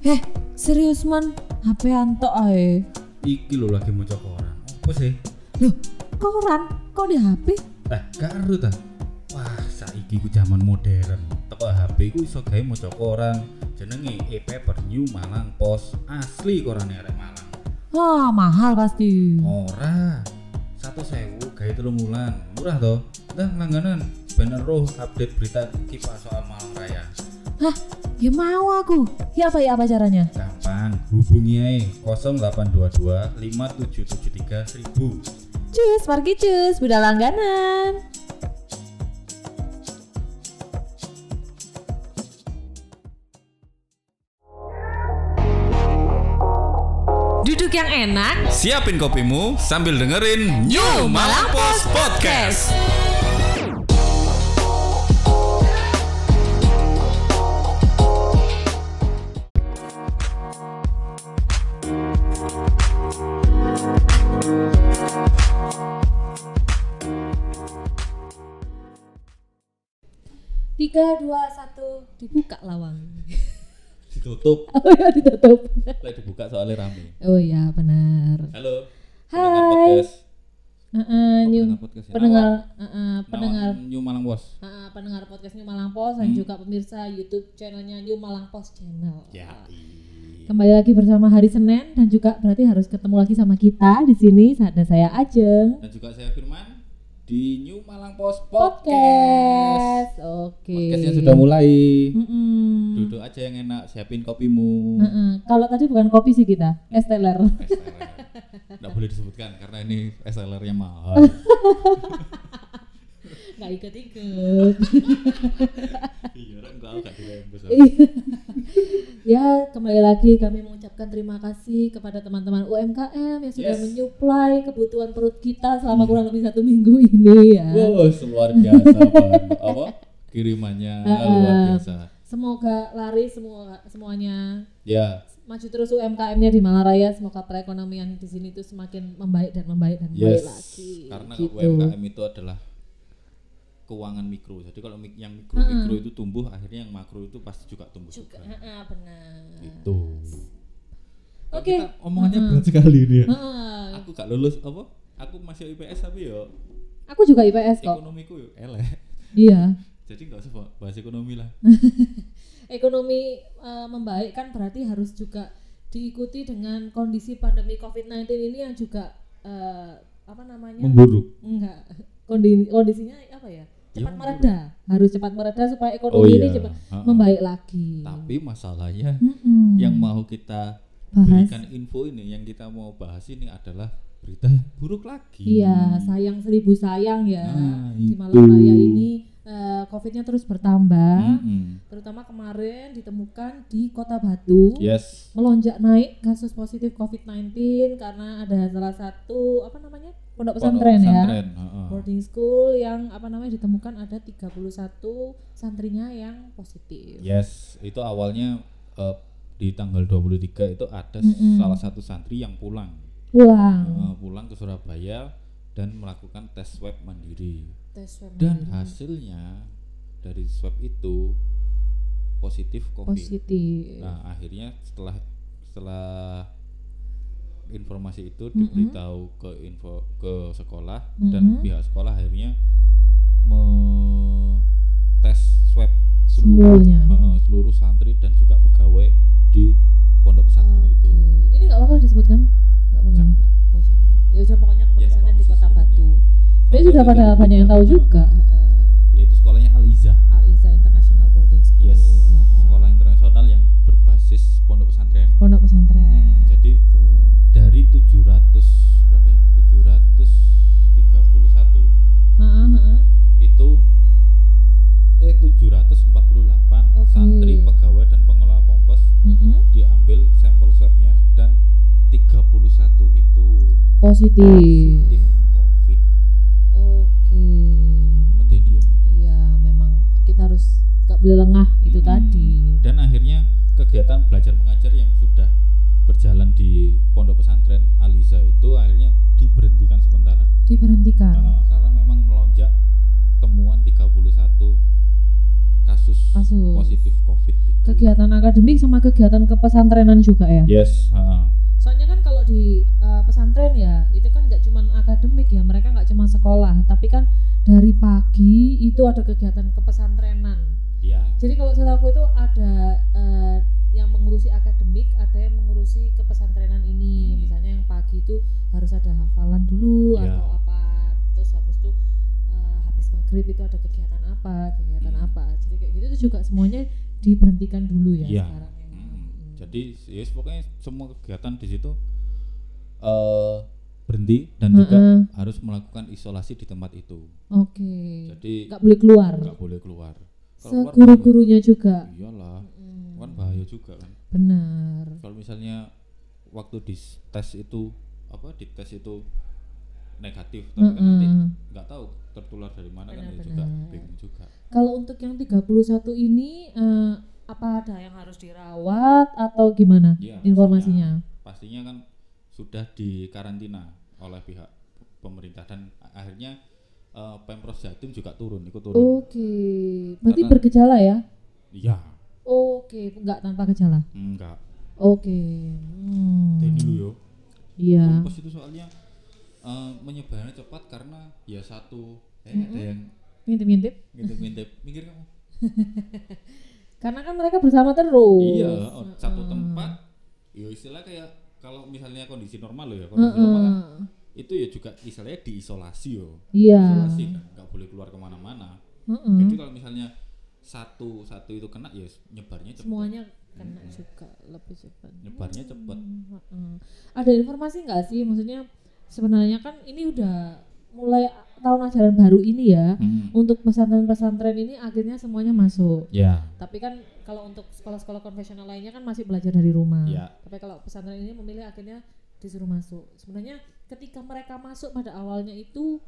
Eh, serius man, HP antok ae. Iki lho lagi maca koran. Apa sih? Loh, koran kok di HP? Eh, karo ta. Wah, saiki ku zaman modern. Teko HP ku iso gawe maca koran. Jenenge e-paper New Malang Post. Asli korane arek Malang. Wah, mahal pasti. Ora. Satu sewu gawe telung wulan. Murah toh. Dah langganan. Bener roh update berita kipas soal Malang Raya. Hah, ya mau aku. Ya apa ya apa caranya? Gampang, hubungi ae 0822 5773 1000. Cus, pergi cus, udah langganan. Duduk yang enak, Siapin kopimu sambil dengerin New Malang Post Podcast. Tiga dua satu dibuka lawang. Ditutup, Oh ya ditutup. lagi dibuka soalnya rame. Oh ya benar. Halo. Hai. pendengar podcast. Heeh, Oh, new pendengar podcast ya. pendengar, Nawar- heeh, pendengar, Nawar New Malang Post. heeh, pendengar podcast New Malang dan Hmm. juga pemirsa YouTube channelnya New Malang Post Channel. Ya. Kembali lagi bersama hari Senin dan juga berarti harus ketemu lagi sama kita di sini. Ada saya Ajeng. Dan juga saya Firman di New Malang Post Podcast. Podcast. Oke. Podcastnya sudah mulai. Mm-mm. Duduk aja yang enak, siapin kopimu. Heeh. Kalau tadi bukan kopi sih kita, es teler. Tidak boleh disebutkan karena ini SLR-nya mahal. Nggak. Iya, enggak enggak dirembes. ya kembali lagi kami mengucapkan terima kasih kepada teman-teman UMKM yang sudah Yes. menyuplai kebutuhan perut kita selama kurang lebih satu minggu ini ya. Wow, luar biasa. Apa? Kirimannya luar biasa. Semoga lari semua semuanya Ya, maju terus UMKM-nya di Malaraya. Semoga perekonomian di sini tuh semakin membaik dan membaik dan membaik yes. lagi. Karena gitu. UMKM itu adalah keuangan mikro. Jadi kalau yang mikro mikro itu tumbuh, akhirnya yang makro itu pasti juga tumbuh juga juga. heeh, benar. Itu. Oke. kita omongannya berat sekali ini ya. Heeh. Aku gak lulus apa? Aku masih IPS tapi yo Aku juga IPS kok. ekonomiku yo elek. Iya. Jadi nggak usah bahas ekonomi lah. Ekonomi eh, membaik kan berarti harus juga diikuti dengan kondisi pandemi COVID-19 ini yang juga eh, apa namanya? Memburuk. Enggak. Kondi- kondisinya apa ya? Cepat mereda. Harus cepat mereda supaya Oh ekonomi ini iya. cepat Ha-ha. membaik lagi. Tapi masalahnya Mm-mm. yang mau kita Bahas. berikan info ini, yang kita mau bahas ini adalah berita buruk lagi. Iya, sayang seribu sayang ya. Nah, di. Malang Raya ini eh, COVID-nya terus bertambah. Mm-mm. Terutama kemarin ditemukan di Kota Batu. Yes. melonjak naik kasus positif COVID-19 karena ada salah satu apa namanya pondok Pondok pesantren ya pesantren, ha-ha. boarding school yang apa namanya ditemukan ada 31 santrinya yang positif. Yes, itu awalnya eh, di tanggal 23 itu ada Mm-mm. salah satu santri yang pulang. Pulang Eh, pulang ke Surabaya dan melakukan tes swab mandiri. Tes swab Dan mandiri. hasilnya dari swab itu positif COVID. positif. Nah, akhirnya setelah setelah informasi itu Mm-mm. diberitahu ke info ke sekolah dan Mm-mm. pihak sekolah akhirnya tes swab seluruh Semuanya. Heeh, seluruh santri dan juga pegawai di pondok pesantren Oke. itu. Ini nggak apa-apa disebutkan? Nggak apa-apa. Janganlah. Oh, jangan. Ya pokoknya pondok Ya, Soalnya sudah itu pada banyak yang tahu juga. Heeh. Yaitu sekolahnya Aliza. Al Iza International Boarding School. Yes, sekolah internasional yang berbasis pondok pesantren. Pondok pesantren. Hmm, jadi Gitu. dari 700 berapa ya? 731 Heeh, heeh. itu eh 748 Oke. santri pegawai dan pengelola pompes Mm-mm. diambil sampel swabnya dan 31 itu Positif. positif lengah itu Mm-mm. tadi. dan akhirnya kegiatan belajar mengajar yang sudah berjalan di pondok pesantren Aliza itu akhirnya diberhentikan sementara Diberhentikan. Nah, karena memang melonjak temuan 31 kasus, Kasus. positif covid itu kegiatan akademik sama kegiatan kepesantrenan juga ya. Yes. heeh. Soalnya kan kalau di uh, pesantren ya itu kan nggak cuma akademik ya, mereka nggak cuma sekolah, tapi kan dari pagi itu ada kegiatan kepesantrenan. Jadi kalau saya tahu itu ada uh, yang mengurusi akademik, ada yang mengurusi kepesantrenan ini. Hmm. Misalnya yang pagi itu harus ada hafalan dulu Iya. atau apa. Terus habis itu uh, habis maghrib itu ada kegiatan apa, kegiatan Hmm. apa. Jadi kayak gitu itu juga semuanya diberhentikan dulu ya Iya. sekarang. ya. Mm. Hmm. Jadi ya pokoknya semua kegiatan di situ eh berhenti dan juga Heeh. harus melakukan isolasi di tempat itu. Oke. Jadi Nggak boleh keluar. nggak boleh keluar. Seguru-gurunya juga. Iyalah, Hmm. kan bahaya juga kan. Benar. Kalau misalnya waktu di tes itu apa di tes itu negatif tapi kan nanti nggak tahu tertular dari mana kan ya Benar-benar. juga bingung juga. Kalau untuk yang 31 ini eh, apa ada yang harus dirawat atau gimana Iya, informasinya? Pastinya kan sudah di karantina oleh pihak pemerintah dan akhirnya eh, Pemprov Jatim juga turun, ikut turun. Oke. Berarti Karena- bergejala ya? Iya, Oke, enggak tanpa gejala. enggak. Oke. Hmm. Dari dulu yo. Iya. Pos itu soalnya eh, menyebarnya cepat karena ya satu eh ada yang Ngintip-ngintip. ngintip-ngintip. Mikir kamu? Karena kan mereka bersama terus. Iya, oh, satu tempat. Ya istilah kayak kalau misalnya kondisi normal loh ya, kondisi normal kan. Itu ya juga istilahnya diisolasi yo. Iya. Isolasi kan, nggak boleh keluar ke mana-mana. Heeh. Jadi kalau misalnya satu satu itu kena ya nyebarnya cepat. Semuanya kena juga lebih cepat. Nyebarnya cepat. Hmm, heeh. Ada informasi nggak sih? Maksudnya sebenarnya kan ini udah mulai tahun ajaran baru ini ya. Hmm. Untuk pesantren-pesantren ini akhirnya semuanya masuk. Ya. Tapi kan kalau untuk sekolah-sekolah konvensional lainnya kan masih belajar dari rumah. Ya. Tapi kalau pesantren ini memilih akhirnya disuruh masuk. Sebenarnya ketika mereka masuk pada awalnya itu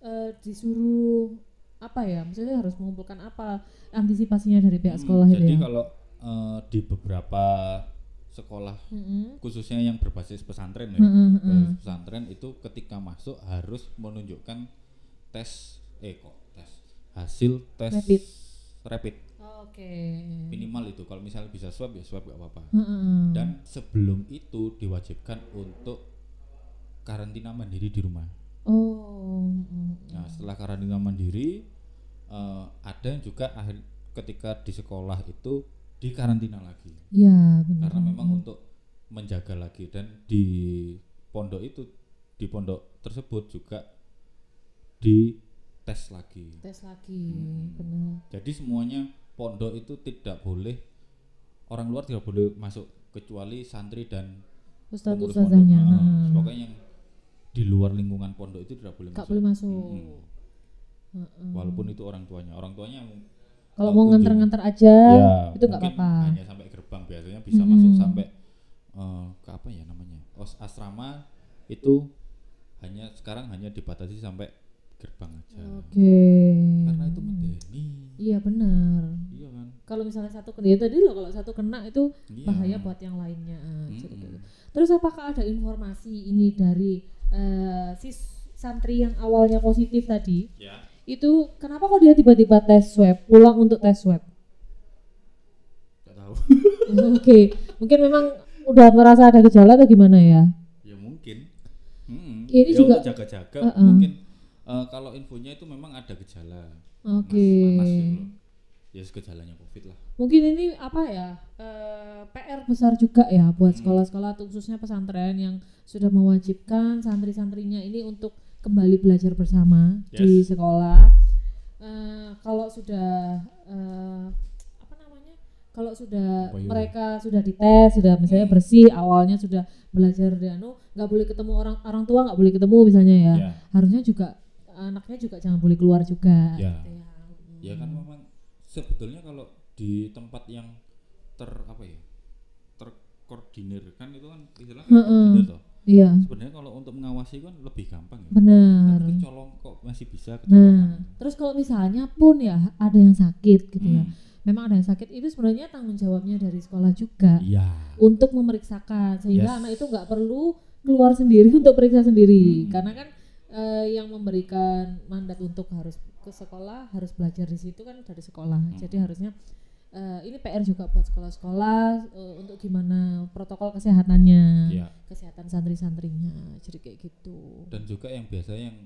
eh, disuruh apa ya? Maksudnya harus mengumpulkan apa antisipasinya dari pihak Hmm, sekolah itu Jadi ya? kalau eh, di beberapa sekolah Mm-mm. khususnya yang berbasis pesantren ya. Mm-mm. berbasis pesantren itu ketika masuk harus menunjukkan tes eh kok tes hasil tes Rapid. rapid. Oke. minimal itu kalau misalnya bisa swab ya swab gak apa-apa Mm-mm. dan sebelum itu diwajibkan untuk karantina mandiri di rumah Oh. nah setelah karantina mandiri eh, ada yang juga akhir ketika di sekolah itu di karantina lagi Iya benar. karena memang untuk menjaga lagi dan di pondok itu di pondok tersebut juga di tes lagi tes lagi Hmm. benar. jadi semuanya pondok itu tidak boleh orang luar tidak boleh masuk kecuali santri dan Ustadz ustazahnya. Ah, Heeh. pokoknya yang di luar lingkungan pondok itu tidak boleh Nggak masuk boleh masuk. Mm-mm. Heeh. walaupun itu orang tuanya orang tuanya Kalau mau nganter-nganter aja ya, itu nggak apa-apa. hanya sampai gerbang biasanya bisa Mm-mm. masuk sampai eh, ke apa ya namanya os asrama itu hanya sekarang hanya dibatasi sampai gerbang aja Oke. karena itu medeni Iya benar. iya kan Kalau misalnya satu kena ya tadi loh kalau satu kena itu Iya. bahaya buat yang lainnya. Gitu. Terus apakah ada informasi ini dari eh, si santri yang awalnya positif tadi? ya Itu kenapa kok dia tiba-tiba tes swab, pulang untuk tes swab? nggak tahu Oke, mungkin memang udah merasa ada gejala atau gimana ya? ya mungkin Mm-mm. Ini Ya, juga- jaga-jaga Uh-uh. mungkin eh, kalau infonya itu memang ada gejala Oke. loh. Ya gejalanya covid lah Mungkin ini apa ya? eh, PR besar juga ya buat Hmm. sekolah-sekolah khususnya pesantren yang sudah mewajibkan santri-santrinya ini untuk kembali belajar bersama di Yes. sekolah. Eh, kalau sudah eh, apa namanya? Kalau sudah Apa yuk? mereka sudah dites, sudah misalnya Hmm. bersih, awalnya sudah belajar di anu, nggak boleh ketemu orang orang tua nggak boleh ketemu misalnya ya. ya Harusnya juga anaknya juga jangan boleh keluar juga. Ya. gitu ya kan memang sebetulnya kalau di tempat yang ter apa ya terkoordinir kan itu kan istilah Heeh. koordinir toh Iya, sebenarnya kalau untuk mengawasi kan lebih gampang ya benar. Tapi colong kok masih bisa Nah, kecolongan terus kalau misalnya pun ya ada yang sakit gitu ya. Hmm, Memang ada yang sakit itu sebenarnya tanggung jawabnya dari sekolah juga iya untuk memeriksakan sehingga Yes. anak itu nggak perlu keluar sendiri untuk periksa sendiri. Hmm. Karena kan eh, yang memberikan mandat untuk harus ke sekolah harus belajar di situ kan dari sekolah. Hmm. Jadi harusnya eh, ini PR juga buat sekolah-sekolah eh, untuk gimana protokol kesehatannya ya kesehatan santri-santrinya jadi kayak gitu. Dan juga yang biasanya yang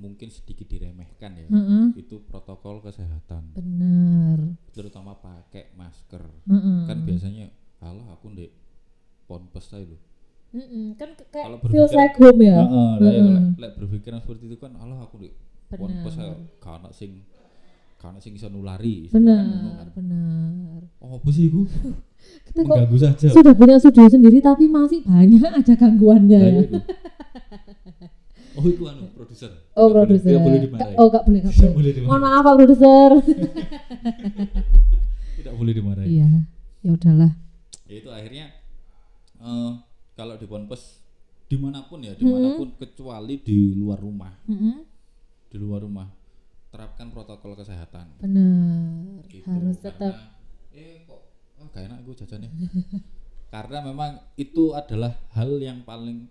mungkin sedikit diremehkan ya Heeh, itu protokol kesehatan. Bener terutama pakai masker. Heeh. kan biasanya alah aku ndek ponpes aja loh Kan kayak Kalau feels berpikir- like home ya Heeh, lek- lek berpikiran seperti itu kan alah aku ndek ponpes aja bener gak ana sing gak ana sing iso nulari kan. bener oh apa sih iku kita kok mengganggu saja sudah punya studio sendiri tapi masih banyak aja gangguannya Lah, ya. iya, itu. oh itu anu produser Oh produser. tidak boleh dimarahin oh gak boleh, gak boleh. boleh Mohon dimarahin maaf Pak produser. tidak boleh dimarahin iya, ya udahlah. ya itu akhirnya eh kalau di ponpes di mana pun ya Hmm. di mana pun kecuali di luar rumah Mm-mm. di luar rumah terapkan protokol kesehatan Bener, Gitu, harus karena, tetap. eh kok ah, gak enak gue jajannya karena memang itu adalah hal yang paling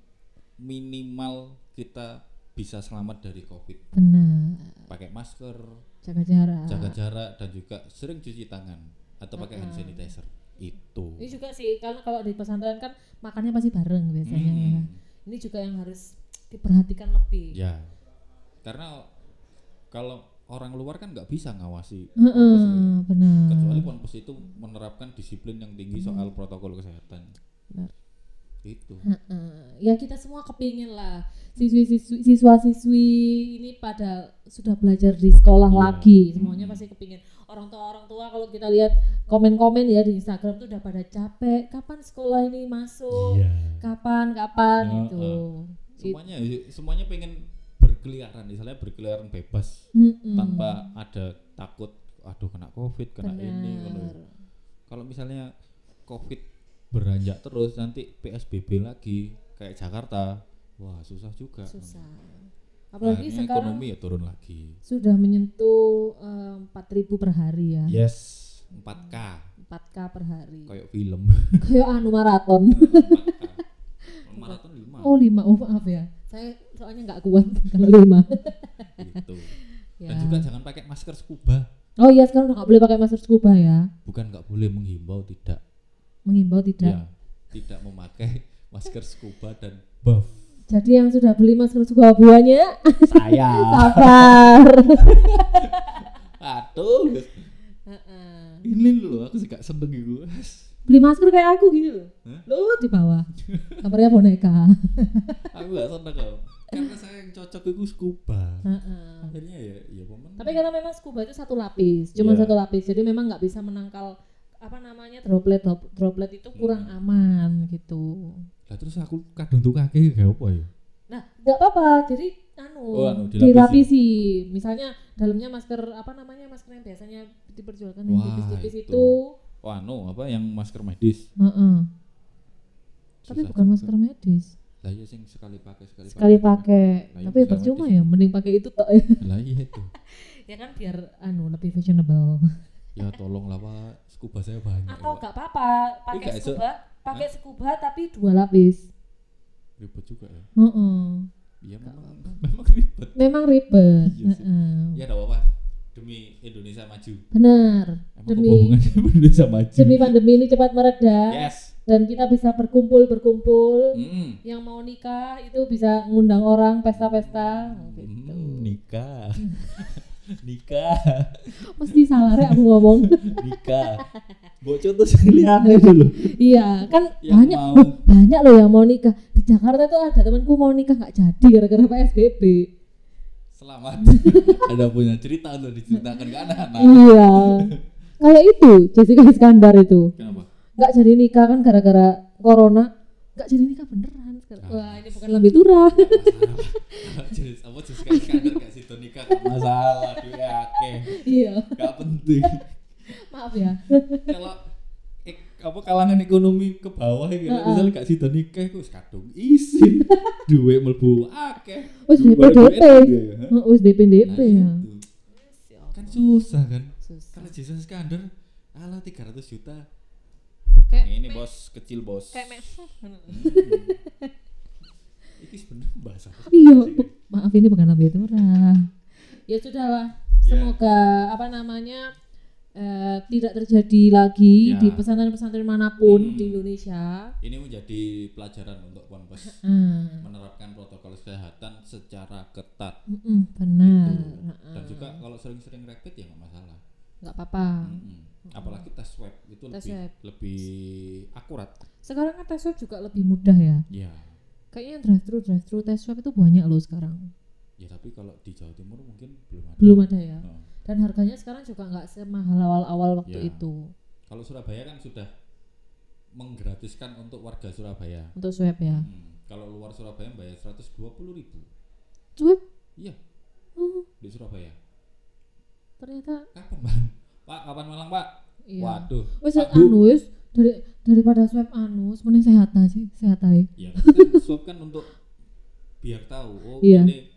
minimal kita bisa selamat dari covid Bener, pakai masker jaga jarak. jaga jarak dan juga sering cuci tangan atau pakai hand sanitizer itu Ini juga sih, karena kalau di pesantren kan makannya pasti bareng biasanya ya. Hmm, Ini juga yang harus diperhatikan lebih. ya karena kalau orang luar kan nggak bisa ngawasi ini. benar. kecuali ponpes itu menerapkan disiplin yang tinggi soal protokol kesehatan Benar. itu Heeh. Ya kita semua kepingin lah siswi-siswi siswa-siswi ini pada sudah belajar di sekolah Iya. lagi semuanya Hmm. pasti kepingin orang tua orang tua kalau kita lihat komen-komen ya di Instagram tuh udah pada capek. Kapan sekolah ini masuk? Iya. Kapan kapan Heeh. gitu. Semuanya semuanya pengen berkeliaran misalnya berkeliaran bebas Mm-mm. tanpa ada takut aduh kena covid kena ini Benar. ngono. kalau misalnya covid beranjak terus nanti psbb lagi kayak Jakarta wah susah juga. Susah. Apalagi Akhirnya sekarang ekonomi ya turun lagi. sudah menyentuh eh, empat ribu per hari ya. Yes 4k 4k per hari. Kayak film. Kayak anu maraton. 4K. maraton 5 oh lima. Oh maaf ya. Saya soalnya nggak kuat kalau lima. Gitu. Ya. dan juga jangan pakai masker scuba. Oh iya sekarang udah nggak boleh pakai masker scuba ya. bukan nggak boleh menghimbau tidak. Mengimbau tidak. ya tidak memakai masker scuba dan buff. Jadi yang sudah beli masker scuba buahnya saya. sabar. aduh. Ini loh aku gak seneng gitu beli masker kayak aku gitu loh. Lu di bawah. Kamarnya boneka. aku gak seneng kok karena saya yang cocok itu scuba akhirnya ya ya pemen Tapi karena memang scuba itu satu lapis, cuma Iya. satu lapis. Jadi memang nggak bisa menangkal apa namanya droplet droplet itu kurang Hmm. aman gitu. lah terus aku kadung tuh kaki kayak apa ya Nah, nggak apa-apa. Jadi anu, Oh, anu, dilapisi. dilapisi. Misalnya dalamnya masker apa namanya masker yang biasanya diperjualkan yang Wah, tipis-tipis itu. itu. oh anu apa yang masker medis Heeh. Tapi bukan juga. masker medis. lah iya sing sekali pakai sekali, Sekali pakai. Lah, iya, Tapi percuma medis. ya, mending pakai itu tok ya. lah iya itu ya kan biar anu lebih fashionable. ya tolonglah pak scuba saya banyak Atau Pak. nggak apa-apa, pakai scuba, pakai scuba tapi dua lapis. ribet juga ya Heeh. iya memang memang ribet Memang ribet. Iya sih. Heeh. ya ada apa demi Indonesia maju Benar. Demi Indonesia maju demi pandemi ini cepat mereda yes dan kita bisa berkumpul berkumpul. Mm. Yang mau nikah itu bisa ngundang orang pesta-pesta gitu. Mm, nikah nikah Mesti salah rek aku ngomong. nikah bocor tuh sekalian dulu iya, kan Yang banyak mau. banyak loh yang mau nikah. Di Jakarta tuh ada temanku mau nikah nggak jadi gara-gara PSBB. Selamat. Ada punya cerita untuk diceritakan ke anak-anak. Iya. Kayak itu Jessica Iskandar itu. kenapa? Nggak jadi nikah kan gara-gara corona. Nggak jadi nikah beneran sekarang. Ah. wah ini bukan turah masalah. Jenis apa kayak Iskandar kayak situ nikah? Masalah duit akeh. Iya. Gak penting. Maaf ya. Kalau ek- apa kalangan ekonomi ke bawah ya Heeh. misalnya gak situ nikah itu wis kadung isin duit melbu akeh Wis Duit DP. duit dia, ha? Oh, wis DP DP Nah, ya itu. kan susah kan Susah. kalau Jason Iskandar ala 300 juta kayak ini me- bos kecil bos kayak me- ini sebenarnya bahasa iya maaf ini bukan lambe turah ya sudahlah Ya. semoga apa namanya eh, tidak terjadi lagi Ya. di pesantren-pesantren mana pun Hmm. di Indonesia. Ini menjadi pelajaran untuk ponpes Hmm. menerapkan protokol kesehatan secara ketat. Mm-mm, benar. Gitu. Dan juga kalau sering-sering rapid ya nggak masalah. nggak apa-apa. Mm-mm. Apalagi tes swab itu Tes lebih swab. lebih akurat. Sekarang kan tes swab juga lebih mudah ya. Ya. Kayaknya drive thru drive thru tes swab itu banyak loh sekarang. Ya tapi kalau di Jawa Timur mungkin belum ada. Belum ada ya. Nah, Dan harganya sekarang juga nggak semahal awal-awal waktu Ya. itu kalau Surabaya kan sudah menggratiskan untuk warga Surabaya. untuk swab ya. Hmm, Kalau luar Surabaya bayar 120 ribu. Swab? Iya Oh, di Surabaya. ternyata Kapan bang? Pak kapan Malang Pak? iya. Waduh. Wes Pak, anu wis dari daripada swab anu sebenarnya sehat aja, sehat aja. Ya tapi kan swab kan untuk biar tahu. Oh Iya. ini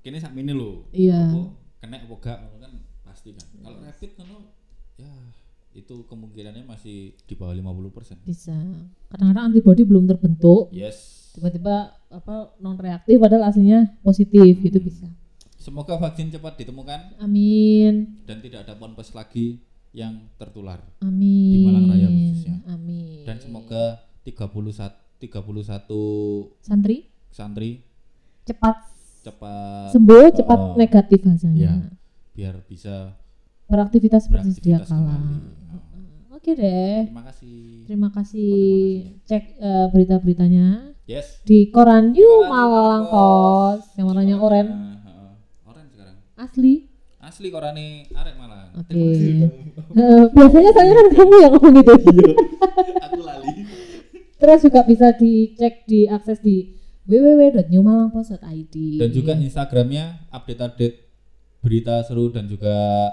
kini sak ini loh. Iya. Kena apa gak kan pasti kan. Kalau rapid kan ya itu kemungkinannya masih di bawah 50%. Bisa. Kadang-kadang antibody belum terbentuk, Yes. tiba-tiba apa non reaktif padahal aslinya positif gitu bisa. Semoga vaksin cepat ditemukan Amin. dan tidak ada ponpes lagi yang tertular. Amin. Di Malang Raya khususnya. Amin. Dan semoga 31 31 santri santri cepat cepat sembuh, cepat Oh. negatif hasilnya. Iya. biar bisa Beraktivitas seperti sedia kala. kembali. Oke deh. Terima kasih. Terima kasih. Cek eh, berita-beritanya Yes. di koran New Malang Post yang warnanya oranye heeh. Oranye sekarang. asli. Asli korane arek Malang. Oke. Kasih, Bang. Eh, biasanya saya kan kamu yang ngomong gitu. Aku lali. Terus juga bisa dicek diakses di www.newmalangpost.id. Dan juga Instagramnya update-update berita seru dan juga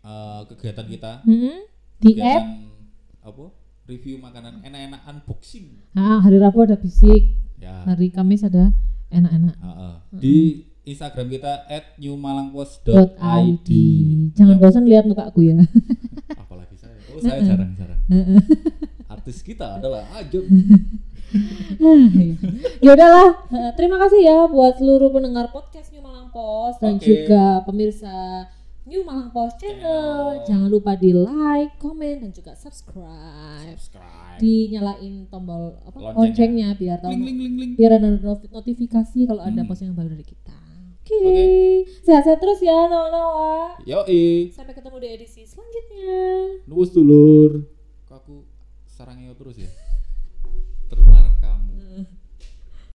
eh, kegiatan kita. Mm-mm. di app Kegiatan apa? Review makanan enak-enak unboxing. ah, hari Rabu ada fisik, Ya. hari Kamis ada enak-enak. Heeh. Di Instagram kita @newmalangpost.id. .id. Jangan bosan lihat mukaku ya. Apalagi saya. Oh, saya jarang-jarang. Artis kita adalah Ajeng. ya udahlah, Eh, terima kasih ya buat seluruh pendengar podcast New Malang Post dan Oke. juga pemirsa New Malang Post channel. Channel. Jangan lupa di like, komen dan juga subscribe. Subscribe. Dinyalain tombol apa Loncengnya. loncengnya biar tahu biar ada not- notifikasi kalau ada Hmm. postingan baru dari kita. Oke. Oke. Sehat-sehat terus ya, Nawa-Nawa. Yoi. Sampai ketemu di edisi selanjutnya. Nuwus dulur. Sarangnya terus ya?